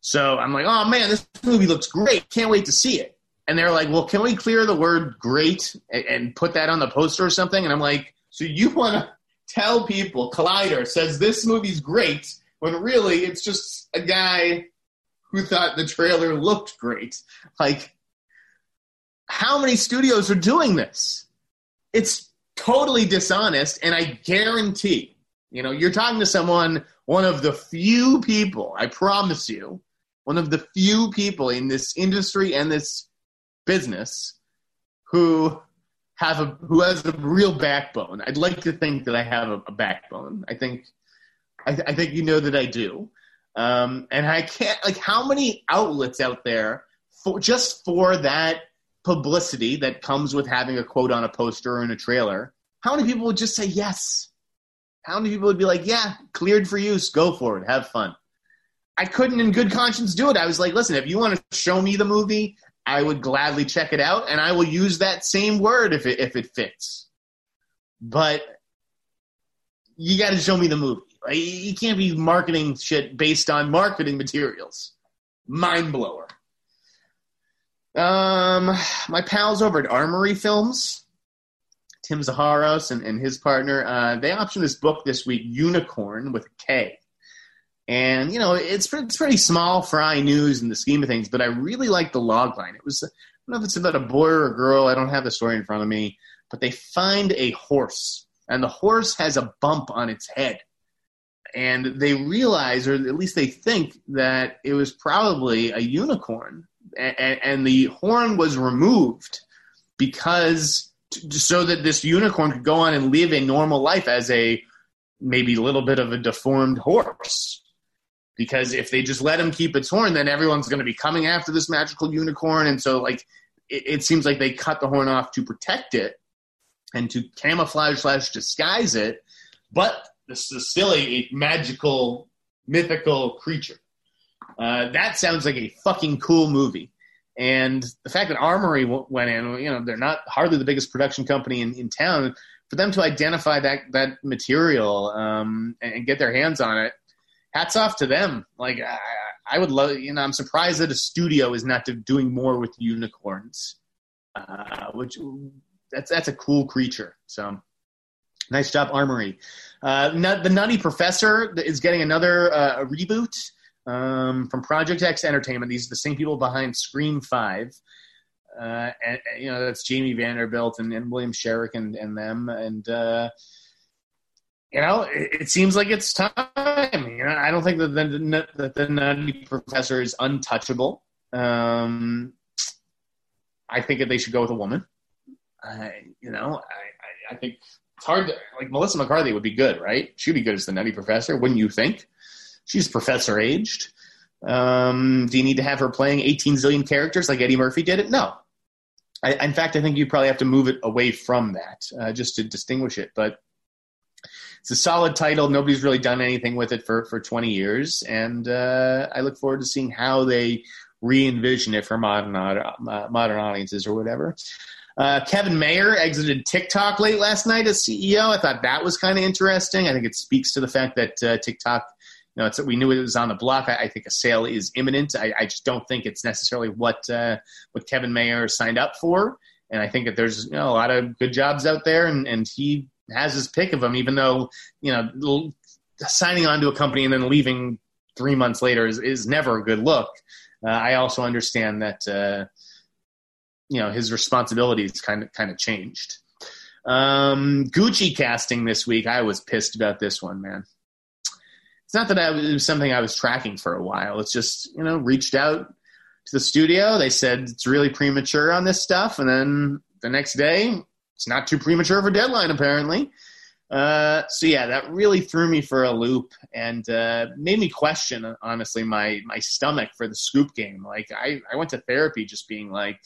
So I'm like, "Oh man, this movie looks great! Can't wait to see it." And they're like, "Well, can we clear the word great and, and put that on the poster or something?" And I'm like, "So you want to tell people Collider says this movie's great when really it's just a guy who thought the trailer looked great?" Like how many studios are doing this? It's totally dishonest, and I guarantee, you know, you're talking to someone, one of the few people, I promise you, one of the few people in this industry and this business who have a who has a real backbone. I'd like to think that I have a, a backbone. I think I, th- I, think you know that I do. Um, and I can't like how many outlets out there for just for that publicity that comes with having a quote on a poster or in a trailer, how many people would just say yes? How many people would be like, yeah, cleared for use, go for it, have fun? I couldn't in good conscience do it. I was like, listen, if you want to show me the movie, I would gladly check it out and I will use that same word if it, if it fits. But you got to show me the movie. You can't be marketing shit based on marketing materials. Mind blower. Um, my pals over at Armory Films, Tim Zaharos and, and his partner, uh, they optioned this book this week, Unicorn with a K. And, you know, it's, it's pretty small fry news in the scheme of things, but I really like the log line. It was, I don't know if it's about a boy or a girl, I don't have the story in front of me, but they find a horse, and the horse has a bump on its head. And they realize, or at least they think, that it was probably a unicorn and, and the horn was removed because so that this unicorn could go on and live a normal life as a maybe a little bit of a deformed horse. Because if they just let him keep its horn, then everyone's going to be coming after this magical unicorn. And so, like, it, it seems like they cut the horn off to protect it and to camouflage slash disguise it. But this is still a, a magical, mythical creature. Uh, that sounds like a fucking cool movie. And the fact that Armory w- went in, you know, they're not hardly the biggest production company in, in town. For them to identify that that material um, and, and, get their hands on it, hats off to them. Like I, I, would love, you know, I'm surprised that a studio is not doing more with unicorns, uh, which that's that's a cool creature. So nice job, Armory. Uh, the Nutty Professor is getting another uh, reboot um, from Project X Entertainment. These are the same people behind Scream Five. Uh, and, you know that's Jamie Vanderbilt and, and William Sherak and, and them, and uh, you know it, it, seems like it's time. You know, I don't think that the that the Nutty Professor is untouchable. Um, I think that they should go with a woman. you know, I, I, I think it's hard to like Melissa McCarthy would be good, right? She'd be good as the Nutty Professor, wouldn't you think? She's professor aged. Um, do you need to have her playing 18 zillion characters like Eddie Murphy did it? No. I, in fact, I think you probably have to move it away from that uh, just to distinguish it. But it's a solid title. Nobody's really done anything with it for, for 20 years. And uh, I look forward to seeing how they re envision it for modern, uh, modern audiences or whatever. Uh, Kevin Mayer exited TikTok late last night as CEO. I thought that was kind of interesting. I think it speaks to the fact that uh, TikTok you know, we knew it was on the block. I, I think a sale is imminent. I, I, just don't think it's necessarily what uh, what Kevin Mayer signed up for. And I think that there's you know, a lot of good jobs out there, and, and he has his pick of them. Even though you know signing on to a company and then leaving three months later is, is never a good look. Uh, I also understand that uh, you know his responsibilities kind of kind of changed. Um, Gucci casting this week. I was pissed about this one, man. It's not that I, it was something I was tracking for a while. It's just you know reached out to the studio. They said it's really premature on this stuff, and then the next day it's not too premature for deadline apparently. Uh, so yeah, that really threw me for a loop and uh, made me question, honestly, my my stomach for the scoop game. Like I, I went to therapy just being like,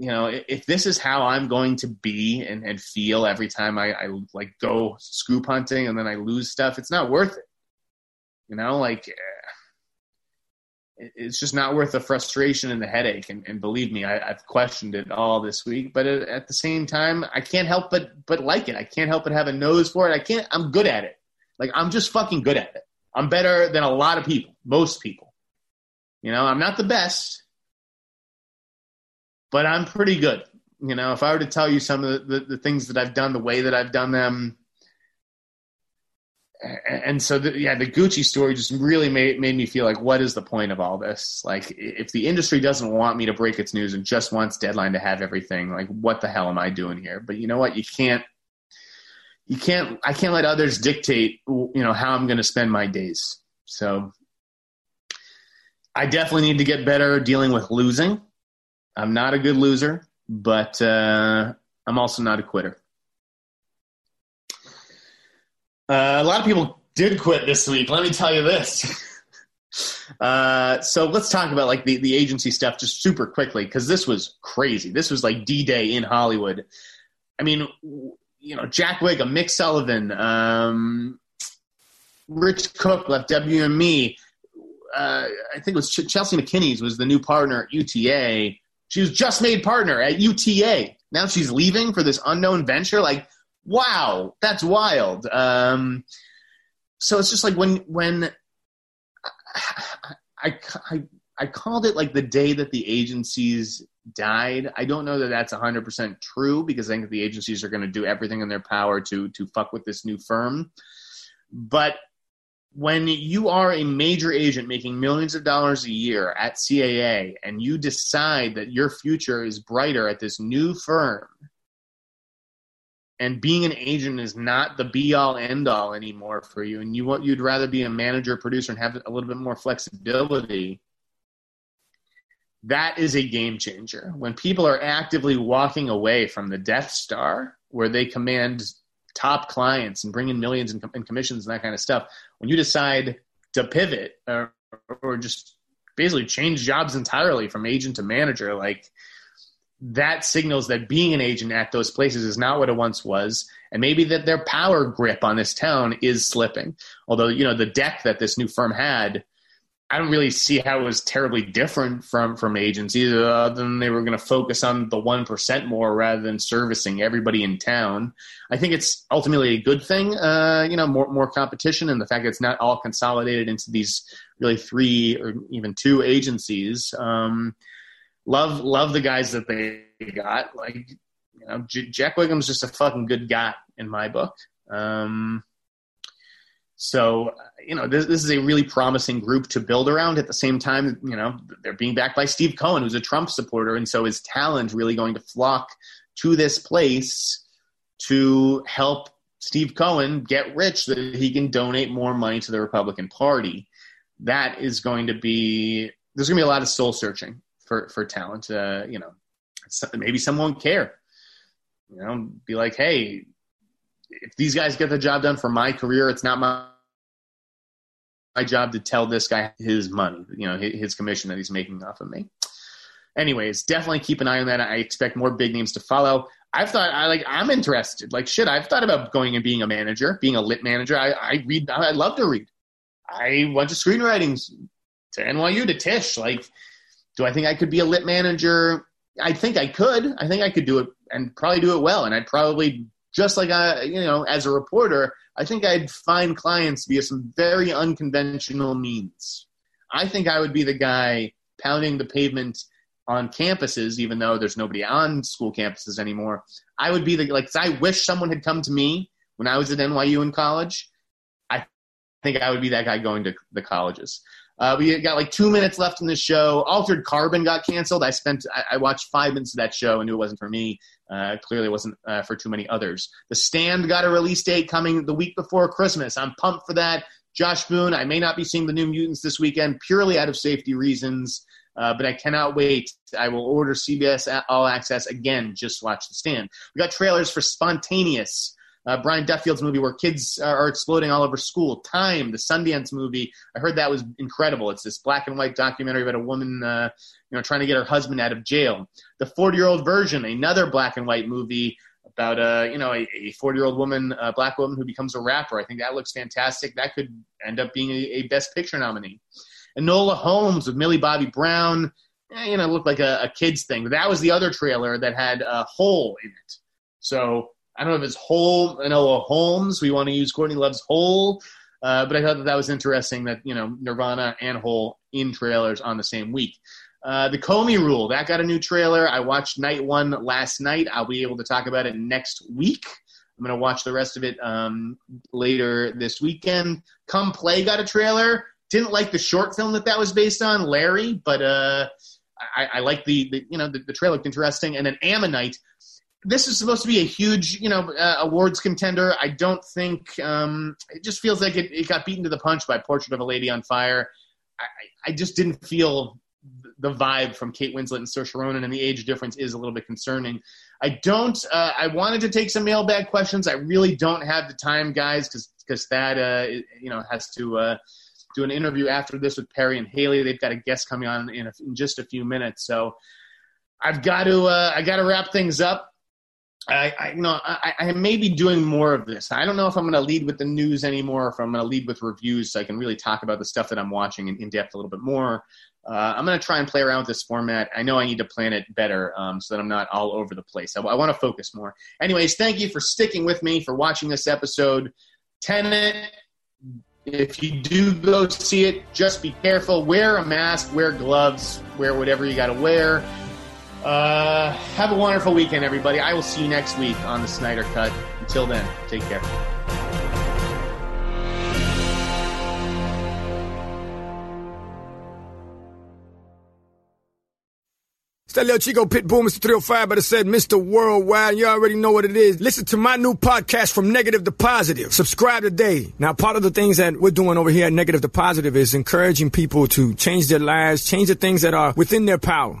you know, if this is how I'm going to be and, and feel every time I, I like go scoop hunting and then I lose stuff, it's not worth it. You know, like eh, it's just not worth the frustration and the headache. And, and believe me, I, have questioned it all this week. But at the same time, I can't help but but like it. I can't help but have a nose for it. I can't. I'm good at it. Like I'm just fucking good at it. I'm better than a lot of people, most people. You know, I'm not the best, but I'm pretty good. You know, if I were to tell you some of the, the, the things that I've done, the way that I've done them, and so the, yeah, the Gucci story just really made made me feel like, what is the point of all this? Like, if the industry doesn't want me to break its news and just wants Deadline to have everything, like, what the hell am I doing here? But you know what? You can't, you can't, I can't let others dictate, you know, how I'm going to spend my days. So, I definitely need to get better dealing with losing. I'm not a good loser, but uh, I'm also not a quitter. Uh, a lot of people did quit this week. Let me tell you this. uh, so let's talk about like the, the agency stuff just super quickly because this was crazy. This was like D Day in Hollywood. I mean, you know, Jack Whigham, Mick Sullivan, um, Rich Cook left WME. Uh, I think it was Ch- Chelsea McKinney's was the new partner at UTA. She was just made partner at UTA. Now she's leaving for this unknown venture. Like, wow, that's wild. Um, so it's just like when when I, I I called it like the day that the agencies died. I don't know that that's 100% true because I think the agencies are going to do everything in their power to to fuck with this new firm. But when you are a major agent making millions of dollars a year at CAA and you decide that your future is brighter at this new firm and being an agent is not the be all end all anymore for you and you want you'd rather be a manager producer and have a little bit more flexibility that is a game changer. When people are actively walking away from the death star where they command top clients and bring in millions in, commissions and that kind of stuff when you decide to pivot or, or just basically change jobs entirely from agent to manager like that signals that being an agent at those places is not what it once was. And maybe that their power grip on this town is slipping. Although you know the deck that this new firm had i don't really see how it was terribly different from from agencies other than they were going to focus on the 1% more rather than servicing everybody in town i think it's ultimately a good thing uh, you know more more competition and the fact that it's not all consolidated into these really three or even two agencies um, love love the guys that they got. Like you know, J- Jack Whigham's just a fucking good guy in my book. Um, so you know, this, this is a really promising group to build around. At the same time, you know, they're being backed by Steve Cohen, who's a Trump supporter, and so is talent really going to flock to this place to help Steve Cohen get rich so that he can donate more money to the Republican Party. That is going to be there's going to be a lot of soul searching for for talent. Uh, you know, maybe someone won't care. You know, be like, hey, if these guys get the job done for my career, it's not my my job to tell this guy his money, you know, his commission that he's making off of me. Anyways, definitely keep an eye on that. I expect more big names to follow. I've thought I like I'm interested. Like shit, I've thought about going and being a manager, being a lit manager. I, I read I love to read. I went to screenwriting to NYU to Tisch. Like do I think I could be a lit manager? I think I could. I think I could do it and probably do it well. And I'd probably just like I, you know, as a reporter, I think I'd find clients via some very unconventional means. I think I would be the guy pounding the pavement on campuses, even though there's nobody on school campuses anymore. I would be the like. I wish someone had come to me when I was at NYU in college. I think I would be that guy going to the colleges. Uh, we got like two minutes left in the show. Altered Carbon got canceled. I spent, I, I, watched five minutes of that show and knew it wasn't for me. Uh, clearly wasn't uh, for too many others. The Stand got a release date coming the week before Christmas. I'm pumped for that. Josh Boone, I may not be seeing the New Mutants this weekend purely out of safety reasons, uh, but I cannot wait. I will order CBS All Access again. Just watch The Stand. We got trailers for Spontaneous. Uh, Brian Duffield's movie where kids are exploding all over school. Time, the Sundance movie. I heard that was incredible. It's this black and white documentary about a woman, uh, you know, trying to get her husband out of jail. The 40 year old version, another black and white movie about a uh, you know a 40 year old woman, a black woman who becomes a rapper. I think that looks fantastic. That could end up being a, a Best Picture nominee. Enola Holmes with Millie Bobby Brown. Eh, you know, looked like a, a kids thing. That was the other trailer that had a hole in it. So I don't know if it's Hole, Enola Holmes. We want to use Courtney Love's Hole. Uh, but I thought that that was interesting that, you know, Nirvana and Hole in trailers on the same week. Uh, the Comey Rule, that got a new trailer. I watched night one last night. I'll be able to talk about it next week. I'm going to watch the rest of it um, later this weekend. Come Play got a trailer. Didn't like the short film that that was based on, Larry, but uh, I, I like the, the, you know the, the trailer looked interesting. And then Ammonite, this is supposed to be a huge, you know, uh, awards contender. I don't think um, it just feels like it, it, got beaten to the punch by Portrait of a Lady on Fire. I, I just didn't feel the vibe from Kate Winslet and Saoirse Ronan, and the age difference is a little bit concerning. I don't. Uh, I wanted to take some mailbag questions. I really don't have the time, guys, because because that uh, you know has to uh, do an interview after this with Perri and Haleigh. They've got a guest coming on in, a, in just a few minutes, so I've got to uh, I got to wrap things up. I, you know I, I may be doing more of this. I don't know if I'm going to lead with the news anymore, or if I'm going to lead with reviews, so I can really talk about the stuff that I'm watching in, in depth a little bit more. Uh, I'm going to try and play around with this format. I know I need to plan it better um, so that I'm not all over the place. I, I want to focus more. Anyways, thank you for sticking with me for watching this episode. Tenet. If you do go see it, just be careful. Wear a mask. Wear gloves. Wear whatever you got to wear. Uh, have a wonderful weekend, everybody. I will see you next week on the Sneider Cut. Until then, take care. It's that little Chico Pitbull, Mr. 305, but it said Mr. Worldwide. You already know what it is. Listen to my new podcast, From Negative to Positive. Subscribe today. Now, part of the things that we're doing over here at Negative to Positive is encouraging people to change their lives, change the things that are within their power.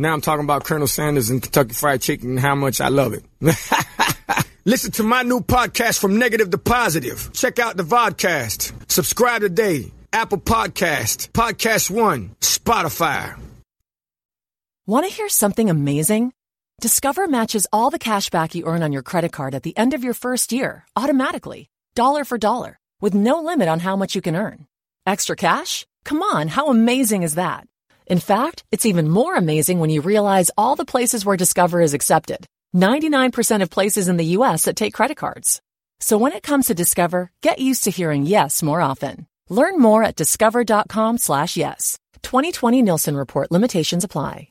Now I'm talking about Colonel Sanders and Kentucky Fried Chicken and how much I love it. Listen to my new podcast from negative to positive. Check out the vodcast. Subscribe today. Apple Podcast, Podcast One, Spotify. Want to hear something amazing? Discover matches all the cash back you earn on your credit card at the end of your first year automatically, dollar for dollar, with no limit on how much you can earn. Extra cash? Come on, how amazing is that? In fact, it's even more amazing when you realize all the places where Discover is accepted. 99% of places in the US that take credit cards. So when it comes to Discover, get used to hearing yes more often. Learn more at discover.com slash yes. 2020 Nielsen Report limitations apply.